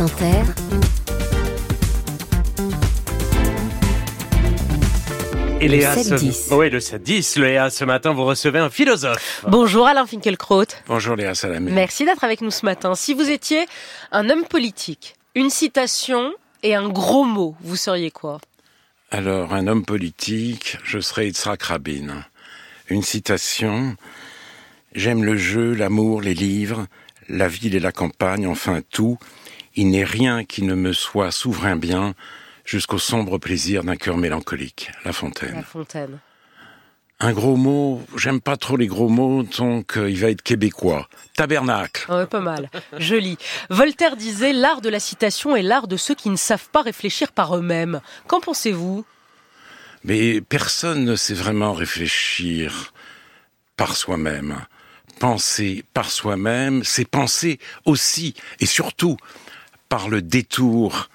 France Inter, Et Le Léa, 7-10. ce... Oui, le 7-10. Léa, ce matin, vous recevez un philosophe. Bonjour Alain Finkielkraut. Bonjour Léa Salamé. Merci d'être avec nous ce matin. Si vous étiez un homme politique, une citation et un gros mot, vous seriez quoi? Alors, un homme politique, je serais Yitzhak Rabin. Une citation J'aime le jeu, l'amour, les livres, la ville et la campagne, enfin tout. Il n'est rien qui ne me soit souverain bien jusqu'au sombre plaisir d'un cœur mélancolique. La Fontaine. La Fontaine. Un gros mot, j'aime pas trop les gros mots, donc il va être québécois. Tabernacle. Ouais, pas mal. Joli. Voltaire disait l'art de la citation est l'art de ceux qui ne savent pas réfléchir par eux-mêmes. Qu'en pensez-vous? Mais personne ne sait vraiment réfléchir par soi-même. Penser par soi-même, c'est penser aussi et surtout par le détour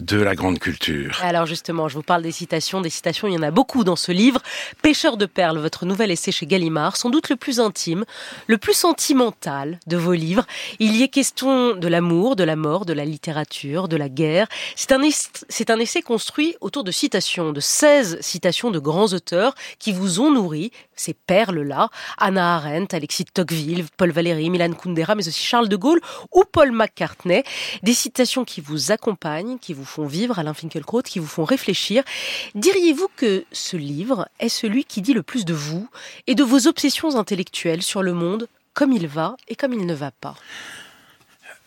de la grande culture. Alors justement, je vous parle des citations. Des citations, il y en a beaucoup dans ce livre. Pêcheur de perles, votre nouvel essai chez Gallimard, sans doute le plus intime, le plus sentimental de vos livres. Il y est question de l'amour, de la mort, de la littérature, de la guerre. C'est un, un essai construit autour de citations, de 16 citations de grands auteurs qui vous ont nourri, ces perles-là. Anna Arendt, Alexis de Tocqueville, Paul Valéry, Milan Kundera, mais aussi Charles de Gaulle ou Paul McCartney. Des citations qui vous accompagnent, qui vous font vivre, Alain Finkielkraut, qui vous font réfléchir. Diriez-vous que ce livre est celui qui dit le plus de vous et de vos obsessions intellectuelles sur le monde comme il va et comme il ne va pas?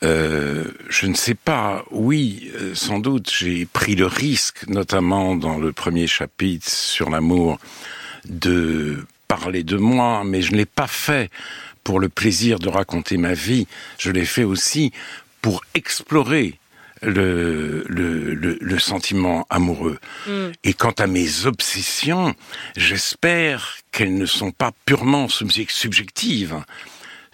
Euh, je ne sais pas. Oui, euh, sans doute, j'ai pris le risque, notamment dans le premier chapitre sur l'amour, de parler de moi, mais je ne l'ai pas fait pour le plaisir de raconter ma vie. Je l'ai fait aussi pour explorer le, le, le, le sentiment amoureux. Et quant à mes obsessions, j'espère qu'elles ne sont pas purement subje- subjectives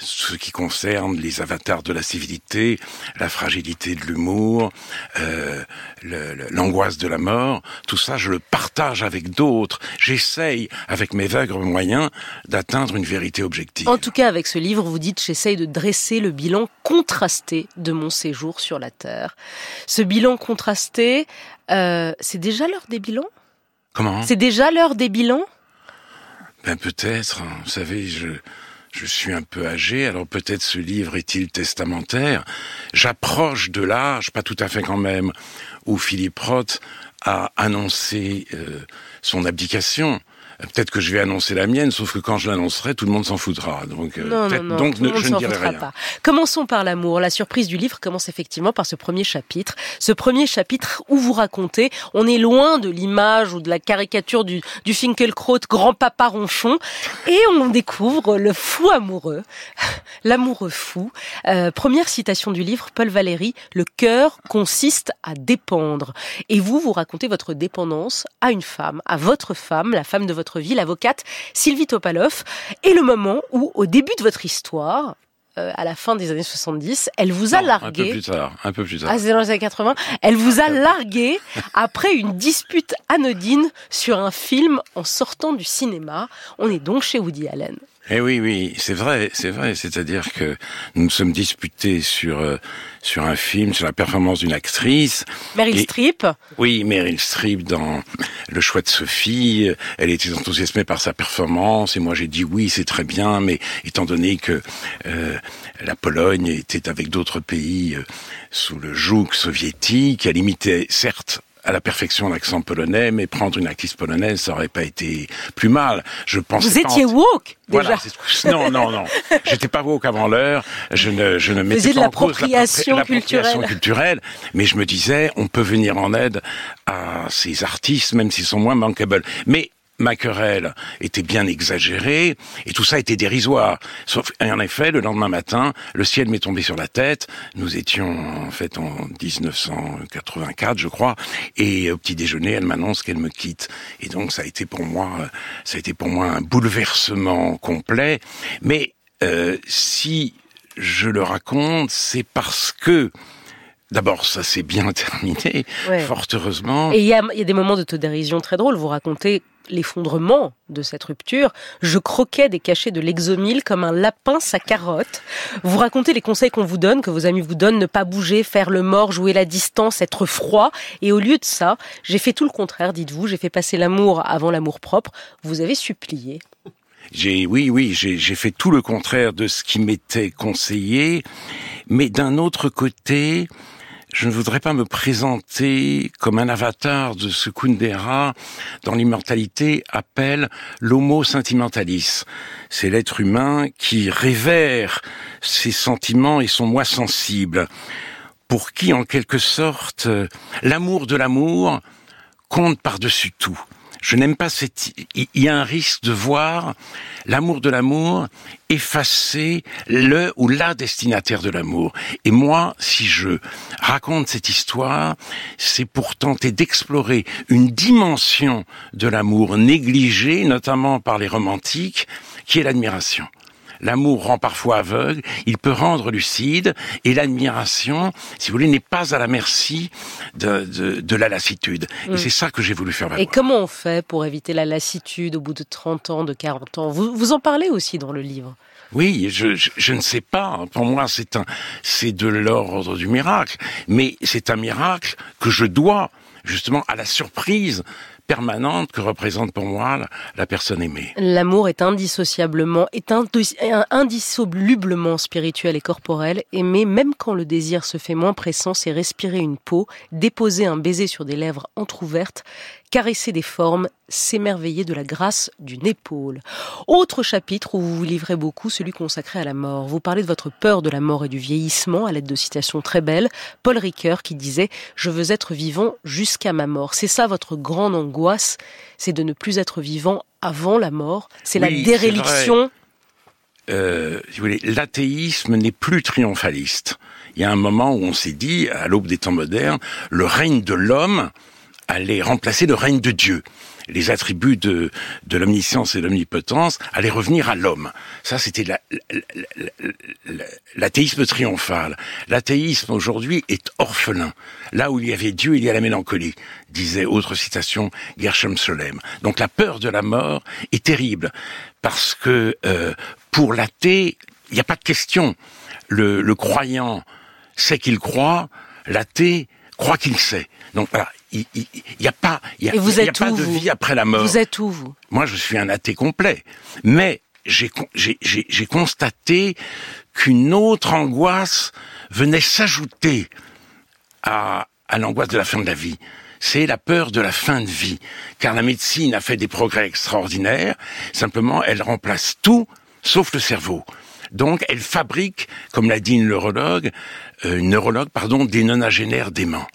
ce qui concerne les avatars de la civilité, la fragilité de l'humour, euh, l'angoisse de la mort, tout ça, je le partage avec d'autres. J'essaye, avec mes vagues moyens, d'atteindre une vérité objective. En tout cas, avec ce livre, vous dites j'essaye de dresser le bilan contrasté de mon séjour sur la Terre. Ce bilan contrasté, euh, c'est déjà l'heure des bilans? Comment? C'est déjà l'heure des bilans? Ben peut-être, hein. vous savez, je, je suis un peu âgé, alors peut-être ce livre est-il testamentaire. J'approche de l'âge, pas tout à fait quand même, où Philippe Roth a annoncé euh, son abdication. Peut-être que je vais annoncer la mienne, sauf que quand je l'annoncerai, tout le monde s'en foutra. Donc, euh, Non, non, non, donc tout ne- monde je ne dirai rien. pas. Commençons par l'amour. La surprise du livre commence effectivement par ce premier chapitre. Ce premier chapitre où vous racontez, on est loin de l'image ou de la caricature du, du Finkelkraut grand-papa ronchon, et on découvre le fou amoureux, l'amoureux fou. Euh, première citation du livre, Paul Valéry, le cœur consiste à dépendre. Et vous, vous racontez votre dépendance à une femme, à votre femme, la femme de votre vie, l'avocate Sylvie Topalov, et le moment où, au début de votre histoire, euh, à la fin des années 70, elle vous a Non, Un peu largué. plus tard, un peu plus tard. Ah, c'est dans les années 80. Elle vous a largué après une dispute anodine sur un film en sortant du cinéma. On est donc chez Woody Allen. Eh oui, oui, c'est vrai, c'est vrai. C'est-à-dire que nous nous sommes disputés sur euh, sur un film, sur la performance d'une actrice. Meryl Et- Streep, Oui, Meryl Streep dans Le choix de Sophie, elle était enthousiasmée par sa performance et moi j'ai dit oui, c'est très bien, mais étant donné que euh, la Pologne était avec d'autres pays euh, sous le joug soviétique, elle imitait certes à la perfection l'accent polonais, mais prendre une actrice polonaise, ça aurait pas été plus mal. Je pense. vous étiez woke déjà. Voilà, non, non, non. J'étais pas woke avant l'heure. Je ne, je ne mettais pas en cause l'appropriation l'appropri- l'appropriation culturelle. culturelle, mais je me disais, on peut venir en aide à ces artistes, même s'ils sont moins bankable. Mais ma querelle était bien exagérée et tout ça était dérisoire. Sauf, en effet, le lendemain matin, le ciel m'est tombé sur la tête. Nous étions en fait en 1984, je crois, et au petit déjeuner, elle m'annonce qu'elle me quitte. Et donc, ça a été pour moi, euh, ça a été pour moi un bouleversement complet. Mais euh, si je le raconte, c'est parce que D'abord, ça s'est bien terminé, Ouais. fort heureusement. Et il y y a des moments d'autodérision très drôles. Vous racontez l'effondrement de cette rupture, je croquais des cachets de l'exomile comme un lapin sa carotte. Vous racontez les conseils qu'on vous donne, que vos amis vous donnent, ne pas bouger, faire le mort, jouer la distance, être froid. Et au lieu de ça, j'ai fait tout le contraire, dites-vous. J'ai fait passer l'amour avant l'amour propre. Vous avez supplié. J'ai, oui, oui, j'ai fait tout le contraire de ce qui m'était conseillé. Mais d'un autre côté, je ne voudrais pas me présenter comme un avatar de ce Kundera dans l'immortalité appelle l'homo sentimentalis. C'est l'être humain qui révère ses sentiments et son moi sensible, pour qui, en quelque sorte, l'amour de l'amour compte par-dessus tout. Je n'aime pas cette... Il y a un risque de voir l'amour de l'amour effacer le ou la destinataire de l'amour. Et moi, si je raconte cette histoire, c'est pour tenter d'explorer une dimension de l'amour négligée, notamment par les romantiques, qui est l'admiration. L'amour rend parfois aveugle, il peut rendre lucide, et l'admiration, si vous voulez, n'est pas à la merci de, de, de la lassitude. Et mm. c'est ça que j'ai voulu faire Et comment on fait pour éviter la lassitude au bout de 30 ans, de 40 ans? Vous, vous en parlez aussi dans le livre. Oui, je, je, je, ne sais pas. Pour moi, c'est un, c'est de l'ordre du miracle. Mais c'est un miracle que je dois justement à la surprise permanente que représente pour moi la, personne aimée. L'amour est indissociablement, est indissolublement spirituel et corporel. Aimer, même quand le désir se fait moins pressant, c'est respirer une peau, déposer un baiser sur des lèvres entrouvertes, caresser des formes, s'émerveiller de la grâce d'une épaule. Autre chapitre où vous vous livrez beaucoup, celui consacré à la mort. Vous parlez de votre peur de la mort et du vieillissement à l'aide de citations très belles. Paul Ricoeur qui disait « Je veux être vivant jusqu'à ma mort ». C'est ça votre grande angoisse, c'est de ne plus être vivant avant la mort. C'est la déréliction. Euh, l'athéisme n'est plus triomphaliste. Il y a un moment où on s'est dit, à l'aube des temps modernes, le règne de l'homme, allait remplacer le règne de Dieu. Les attributs de, de l'omniscience et l'omnipotence allaient revenir à l'homme. Ça, c'était l'athéisme triomphal. L'athéisme aujourd'hui est orphelin. Là où il y avait Dieu, il y a la mélancolie, disait autre citation Gershom Solem. Donc la peur de la mort est terrible parce que euh, pour l'athée, il n'y a pas de question. Le, le croyant sait qu'il croit, l'athée croit qu'il sait. Donc voilà, il n'y a pas, il y a, y a pas de vie après la mort. Vous êtes où vous? Moi, je suis un athée complet, mais j'ai constaté qu'une autre angoisse venait s'ajouter à, à l'angoisse de la fin de la vie. C'est la peur de la fin de vie, car la médecine a fait des progrès extraordinaires. Simplement, elle remplace tout, sauf le cerveau. Donc, elle fabrique, comme l'a dit une neurologue, euh, une neurologue, pardon, des nonagénaires déments.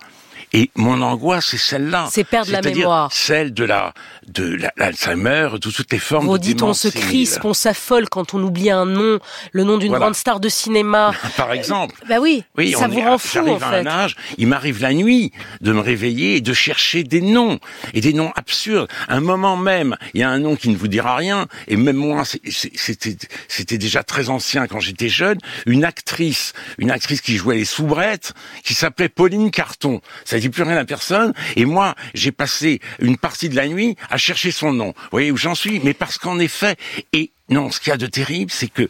Et mon angoisse, c'est celle-là. C'est perdre la mémoire. Celle de la, de l'Alzheimer, de toutes les formes Vous de dites, on se crispe, on s'affole quand on oublie un nom, le nom d'une grande star de cinéma. Par exemple. bah oui. Oui, ça vous rend fou, en fait. à un âge, il m'arrive la nuit de me réveiller et de chercher des noms. Et des noms absurdes. un moment même, il y a un nom qui ne vous dira rien. Et même moi, c'était, c'était déjà très ancien quand j'étais jeune. Une actrice, une actrice qui jouait les soubrettes, qui s'appelait Pauline Carton. Ça dit plus rien à personne. Et moi, j'ai passé une partie de la nuit à chercher son nom. Vous voyez où j'en suis Mais parce qu'en effet, et non, ce qu'il y a de terrible, c'est que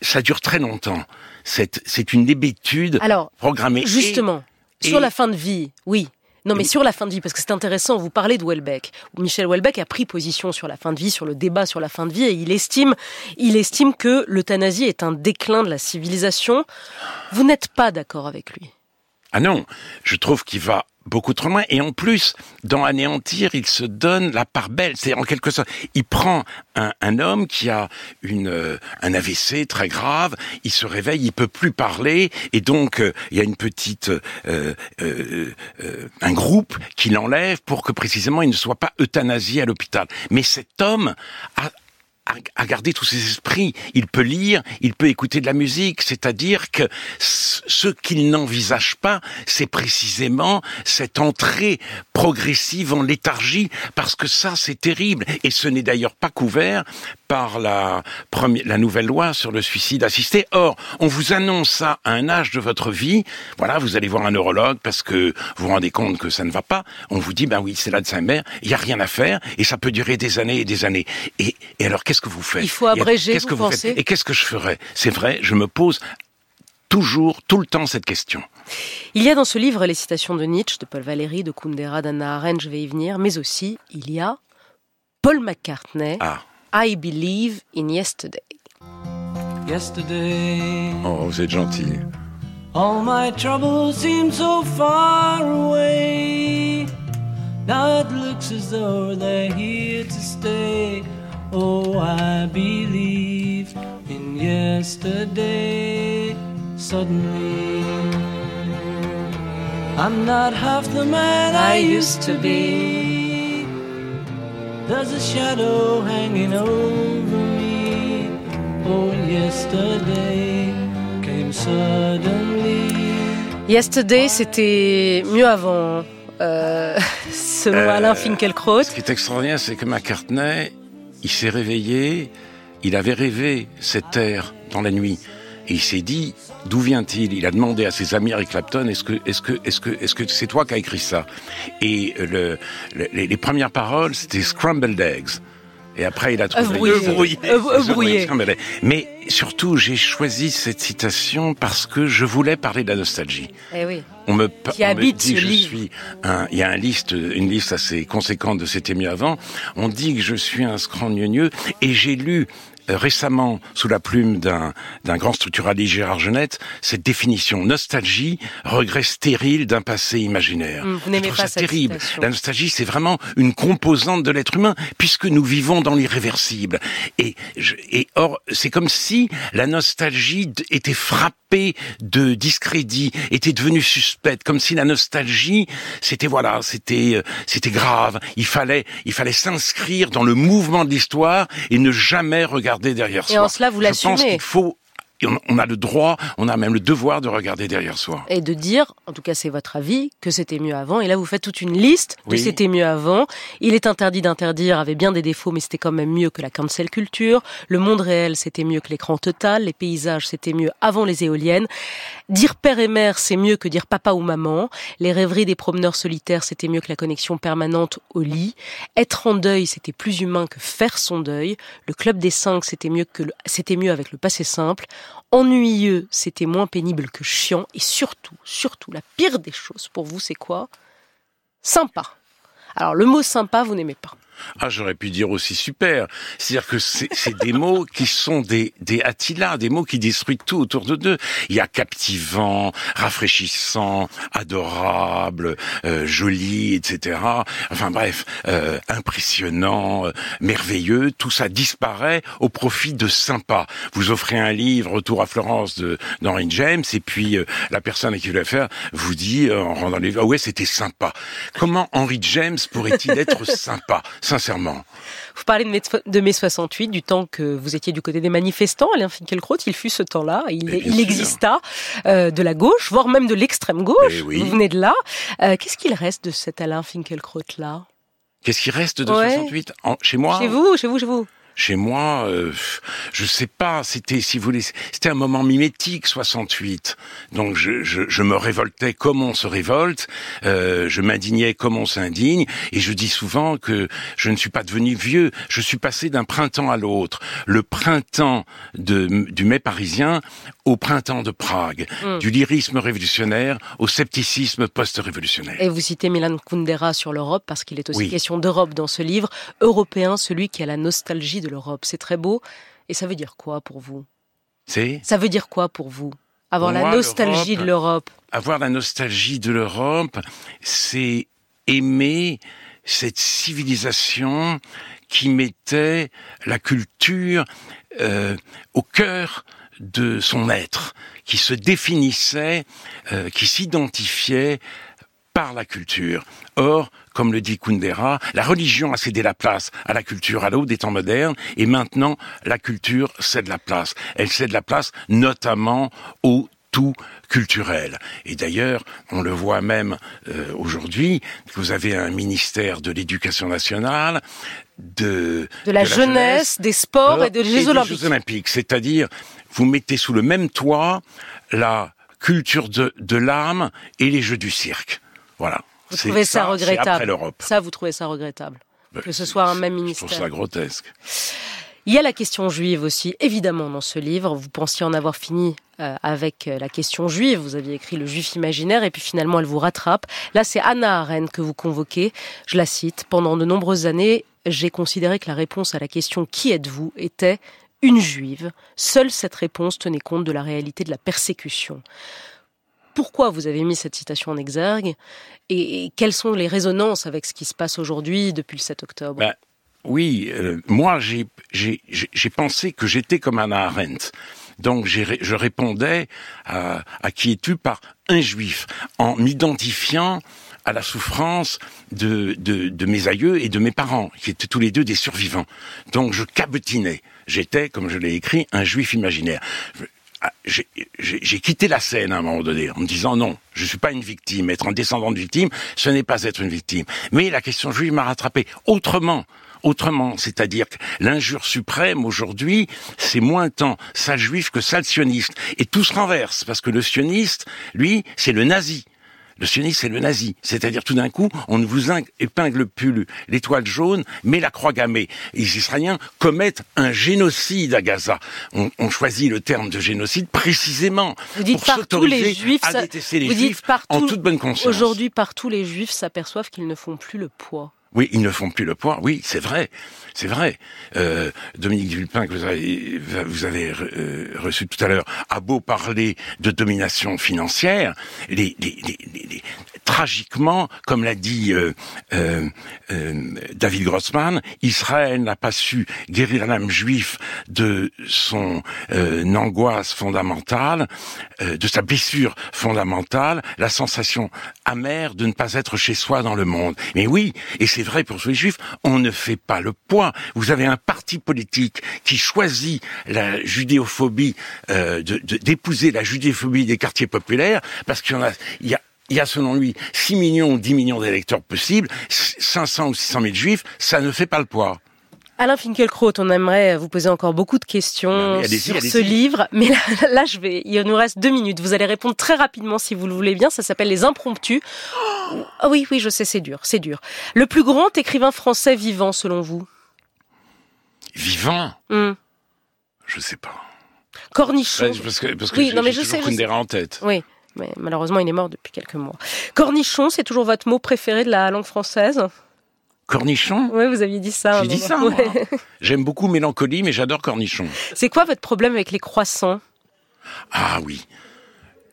ça dure très longtemps. C'est une hébétude Alors, programmée. Justement, sur la fin de vie, oui. Non, mais sur la fin de vie, parce que c'est intéressant, vous parlez de Welbeck. Michel Welbeck a pris position sur la fin de vie, sur le débat sur la fin de vie, et il estime, il estime que l'euthanasie est un déclin de la civilisation. Vous n'êtes pas d'accord avec lui ah non, je trouve qu'il va beaucoup trop loin. Et en plus, dans Anéantir, il se donne la part belle. C'est en quelque sorte, il prend un, homme qui a une, euh, un AVC très grave, il se réveille, il peut plus parler, et donc euh, il y a une petite, euh, un groupe qui l'enlève pour que précisément il ne soit pas euthanasié à l'hôpital. Mais cet homme a à, garder tous ses esprits. Il peut lire, il peut écouter de la musique, c'est-à-dire que ce qu'il n'envisage pas, c'est précisément cette entrée progressive en léthargie, parce que ça, c'est terrible. Et ce n'est d'ailleurs pas couvert par la, première, la nouvelle loi sur le suicide assisté. Or, on vous annonce ça à un âge de votre vie. Voilà, vous allez voir un neurologue parce que vous vous rendez compte que ça ne va pas. On vous dit, ben oui, c'est l'Alzheimer, il y a rien à faire et ça peut durer des années et des années. Et, et alors, qu'est-ce que vous faites Il faut abréger, qu'est-ce que vous, pensez Et qu'est-ce que je ferais C'est vrai, je me pose toujours, tout le temps cette question. Il y a dans ce livre les citations de Nietzsche, de Paul Valéry, de Kundera, d'Anna Arendt, je vais y venir, mais aussi il y a Paul McCartney. Ah. I believe in yesterday. Yesterday. Oh, vous êtes gentil. All my troubles seem so far away. Now it looks as though they're here to stay. Oh, I believe in yesterday. Suddenly, I'm not half the man I, used to be. There's a shadow hanging over me. Oh, yesterday came suddenly. Yesterday, c'était mieux avant, euh, selon Euh, Alain Finkielkraut. Ce qui est extraordinaire, c'est que McCartney, il s'est réveillé, il avait rêvé cette terre dans la nuit. Et il s'est dit, d'où vient-il? Il a demandé à ses amis Eric Clapton, est-ce que, est-ce est-ce est-ce c'est toi qui as écrit ça? Et le, le- les, les premières paroles, c'était scrambled eggs. Et après, il a trouvé brouillé. Mais surtout, j'ai choisi cette citation parce que je voulais parler de la nostalgie. Eh oui. On me, Qui on me habite dit ce que je livre. suis un, il y a un liste, une liste assez conséquente de C'était mieux avant. On dit que je suis un scrogneux et j'ai lu récemment, sous la plume d'un grand structuraliste Gérard Genette, cette définition nostalgie, regret stérile d'un passé imaginaire. Hum, vous Je n'aimez trouve pas ça cette terrible. citation. La nostalgie, c'est vraiment une composante de l'être humain, puisque nous vivons dans l'irréversible. Et, je- et or, c'est comme si la nostalgie était frappée de discrédit, était devenue suspecte, comme si la nostalgie, c'était voilà, c'était euh, c'était grave. Il fallait il fallait s'inscrire dans le mouvement de l'histoire et ne jamais regarder derrière Et soi. en cela, vous Je pense l'assumez. qu'il faut et on- a le droit, on a même le devoir de regarder derrière soi. Et de dire, en tout cas c'est votre avis, que c'était mieux avant. Et là vous faites toute une liste de Oui. c'était mieux avant. Il est interdit d'interdire avait bien des défauts, mais c'était quand même mieux que la cancel culture. Le monde réel c'était mieux que l'écran total. Les paysages c'était mieux avant les éoliennes. Dire père et mère c'est mieux que dire papa ou maman. Les rêveries des promeneurs solitaires c'était mieux que la connexion permanente au lit. Être en deuil c'était plus humain que faire son deuil. Le club des cinq c'était mieux que le- c'était mieux avec le passé simple. Ennuyeux, c'était moins pénible que chiant. Et surtout, surtout, la pire des choses pour vous, c'est quoi? Sympa. Alors, le mot sympa, vous n'aimez pas. Ah, j'aurais pu dire aussi super. C'est-à-dire que c'est des mots qui sont des, des Attila, des mots qui détruisent tout autour de d'eux. Il y a captivant, rafraîchissant, adorable, euh, joli, etc. Enfin bref, euh, impressionnant, euh, merveilleux. Tout ça disparaît au profit de sympa. Vous offrez un livre, Retour à Florence de d'Henry James, et puis euh, la personne à qui vous l'a faire vous dit euh, en rendant les ah ouais c'était sympa. Comment Henry James pourrait-il être sympa? Sincèrement. Vous parlez de mai, de mai 68, du temps que vous étiez du côté des manifestants. Alain Finkielkraut, il fut ce temps-là. Il, sûr. exista euh, de la gauche, voire même de l'extrême gauche. Eh oui. Vous venez de là. Euh, Qu'est-ce qu'il reste de cet Alain Finkielkraut-là? Qu'est-ce qui reste de Ouais. 68 En- Chez moi? Chez vous, chez vous, chez vous Chez moi, euh, je sais pas. C'était, si vous voulez, c'était un moment mimétique, 68. Donc je, je, je me révoltais comme on se révolte, euh, je m'indignais comme on s'indigne, et je dis souvent que je ne suis pas devenu vieux. Je suis passé d'un printemps à l'autre. Le printemps de, du mai parisien au printemps de Prague, Mm. du lyrisme révolutionnaire au scepticisme post-révolutionnaire. Et vous citez Milan Kundera sur l'Europe parce qu'il est aussi Oui. question d'Europe dans ce livre. Européen, celui qui a la nostalgie de l'Europe. C'est très beau. Et ça veut dire quoi pour vous? C'est Ça veut dire quoi pour vous? Avoir Pour la moi, nostalgie de l'Europe. avoir la nostalgie de l'Europe, c'est aimer cette civilisation qui mettait la culture euh, au cœur de son être, qui se définissait, euh, qui s'identifiait par la culture. Or, comme le dit Kundera, la religion a cédé la place à la culture à l'aube des temps modernes, et maintenant, la culture cède la place. Elle cède la place notamment au tout culturel. Et d'ailleurs, on le voit même euh, aujourd'hui, vous avez un ministère de l'éducation nationale, de, de, la, jeunesse, des sports et, de des Jeux olympiques. C'est-à-dire, vous mettez sous le même toit la culture de, de l'âme et les jeux du cirque. Voilà. Vous trouvez ça, ça regrettable Ça, vous trouvez ça regrettable Ben, Que ce soit un même ministère Je trouve ça grotesque. Il y a la question juive aussi, évidemment, dans ce livre. Vous pensiez en avoir fini euh, avec euh, la question juive. Vous aviez écrit le juif imaginaire et puis finalement elle vous rattrape. Là, c'est Anna Arendt que vous convoquez. Je la cite. Pendant de nombreuses années, j'ai considéré que la réponse à la question qui êtes-vous? était une juive. Seule cette réponse tenait compte de la réalité de la persécution. Pourquoi vous avez mis cette citation en exergue et, quelles sont les résonances avec ce qui se passe aujourd'hui depuis le 7 octobre? Ben, oui, euh, moi j'ai pensé que j'étais comme Anna Arendt. Donc je répondais à, qui es-tu par un juif en m'identifiant à la souffrance de, de mes aïeux et de mes parents, qui étaient tous les deux des survivants. Donc je cabotinais. J'étais, comme je l'ai écrit, un juif imaginaire. Ah, J'ai quitté la scène à un moment donné en me disant non, je suis pas une victime. Être un descendant de victime, ce n'est pas être une victime. Mais la question juive m'a rattrapé autrement. Autrement, c'est-à-dire que l'injure suprême aujourd'hui, c'est moins tant sale juif que sale sioniste. Et tout se renverse, parce que le sioniste, lui, c'est le nazi. Le sioniste, c'est le nazi. C'est-à-dire, tout d'un coup, on ne vous in- épingle plus le- l'étoile jaune, mais la croix gammée. Et les Israéliens commettent un génocide à Gaza. On, on choisit le terme de génocide précisément Vous dites pour partout les s'autoriser juifs, à détester les vous dites juifs partout- en toute bonne conscience. Aujourd'hui, partout, les juifs s'aperçoivent qu'ils ne font plus le poids. Oui, ils ne font plus le poids. Oui, c'est vrai, c'est vrai. Euh, Dominique Villepin, que vous avez, vous avez euh, reçu tout à l'heure, a beau parler de domination financière, les- tragiquement, comme l'a dit euh, euh, euh, David Grossman, Israël n'a pas su guérir l'âme juif de son angoisse fondamentale, de sa blessure fondamentale, la sensation amère de ne pas être chez soi dans le monde. Mais oui, et c'est vrai pour tous les juifs, on ne fait pas le poids. Vous avez un parti politique qui choisit la judéophobie, d'épouser la judéophobie des quartiers populaires, parce qu'il y en y a il y a selon lui 6 millions ou 10 millions d'électeurs possibles, 500 ou 600 000 juifs, ça ne fait pas le poids. Alain Finkielkraut, on aimerait vous poser encore beaucoup de questions sur ce livre, mais là, là, je vais, il nous reste deux minutes. Vous allez répondre très rapidement si vous le voulez bien. Ça s'appelle les impromptus. Ah oui, oui, je sais, c'est dur, c'est dur. Le plus grand écrivain français vivant, selon vous? Vivant, Hmm. je sais pas. Cornichon. Ouais, parce que, parce que Oui, non, mais je toujours sais, je Kundera en tête. Oui, mais malheureusement, il est mort depuis quelques mois. Cornichon, c'est toujours votre mot préféré de la langue française? Cornichon? Oui, vous aviez dit ça. J'ai dit ça, moi. J'aime beaucoup Mélancolie, mais j'adore Cornichon. C'est quoi votre problème avec les croissants? Ah oui.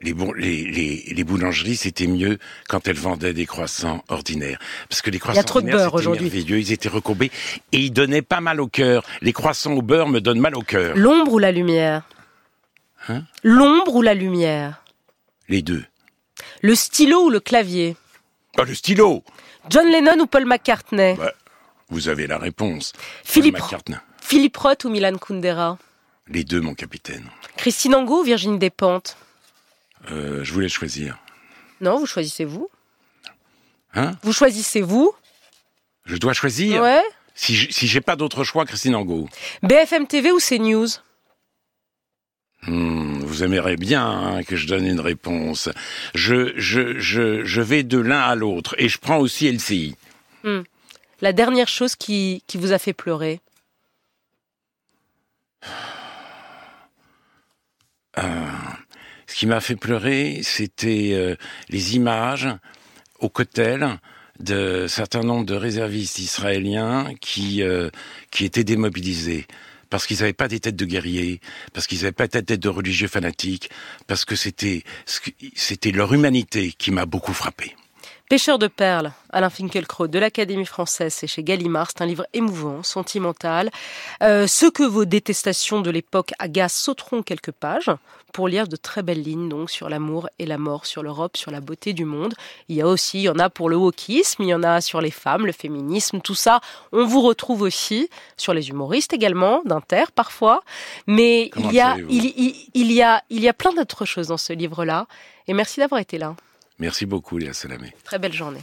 Les, bon, les, les, les boulangeries, c'était mieux quand elles vendaient des croissants ordinaires. Parce que les croissants trop de ordinaires, beurre c'était merveilleux, ils étaient recourbés et ils donnaient pas mal au cœur. Les croissants au beurre me donnent mal au cœur. L'ombre ou la lumière? Hein? L'ombre ou la lumière? Les deux. Le stylo ou le clavier Ah, le stylo John Lennon ou Paul McCartney Bah, Vous avez la réponse. Philippe, Paul McCartney. Philippe Roth ou Milan Kundera Les deux, mon capitaine. Christine Angot ou Virginie Despentes Euh, je voulais choisir. Non, vous choisissez vous. Hein Vous choisissez vous Je dois choisir Ouais. Si j'ai pas d'autre choix, Christine Angot. BFM TV ou CNews Hmm, vous aimeriez bien hein, que je donne une réponse. Je, je, je, je vais de l'un à l'autre et je prends aussi LCI. La dernière chose qui, qui vous a fait pleurer? Ce qui m'a fait pleurer, c'était euh, les images au Kotel de certain nombre de réservistes israéliens qui, euh, qui étaient démobilisés. Parce qu'ils n'avaient pas des têtes de guerriers, parce qu'ils n'avaient pas des têtes de religieux fanatiques, parce que c'était c'était leur humanité qui m'a beaucoup frappé. Pêcheur de perles, Alain Finkielkraut de l'Académie française, c'est chez Gallimard. C'est un livre émouvant, sentimental. Euh, ce que vos détestations de l'époque agacent sauteront quelques pages pour lire de très belles lignes donc sur l'amour et la mort, sur l'Europe, sur la beauté du monde. Il y a aussi, il y en a pour le wokisme, il y en a sur les femmes, le féminisme, tout ça. On vous retrouve aussi sur les humoristes également, d'Inter parfois. Mais il y, a, il, il, y a, il y a plein d'autres choses dans ce livre-là. Et merci d'avoir été là. Merci beaucoup, Léa Salamé. Très belle journée.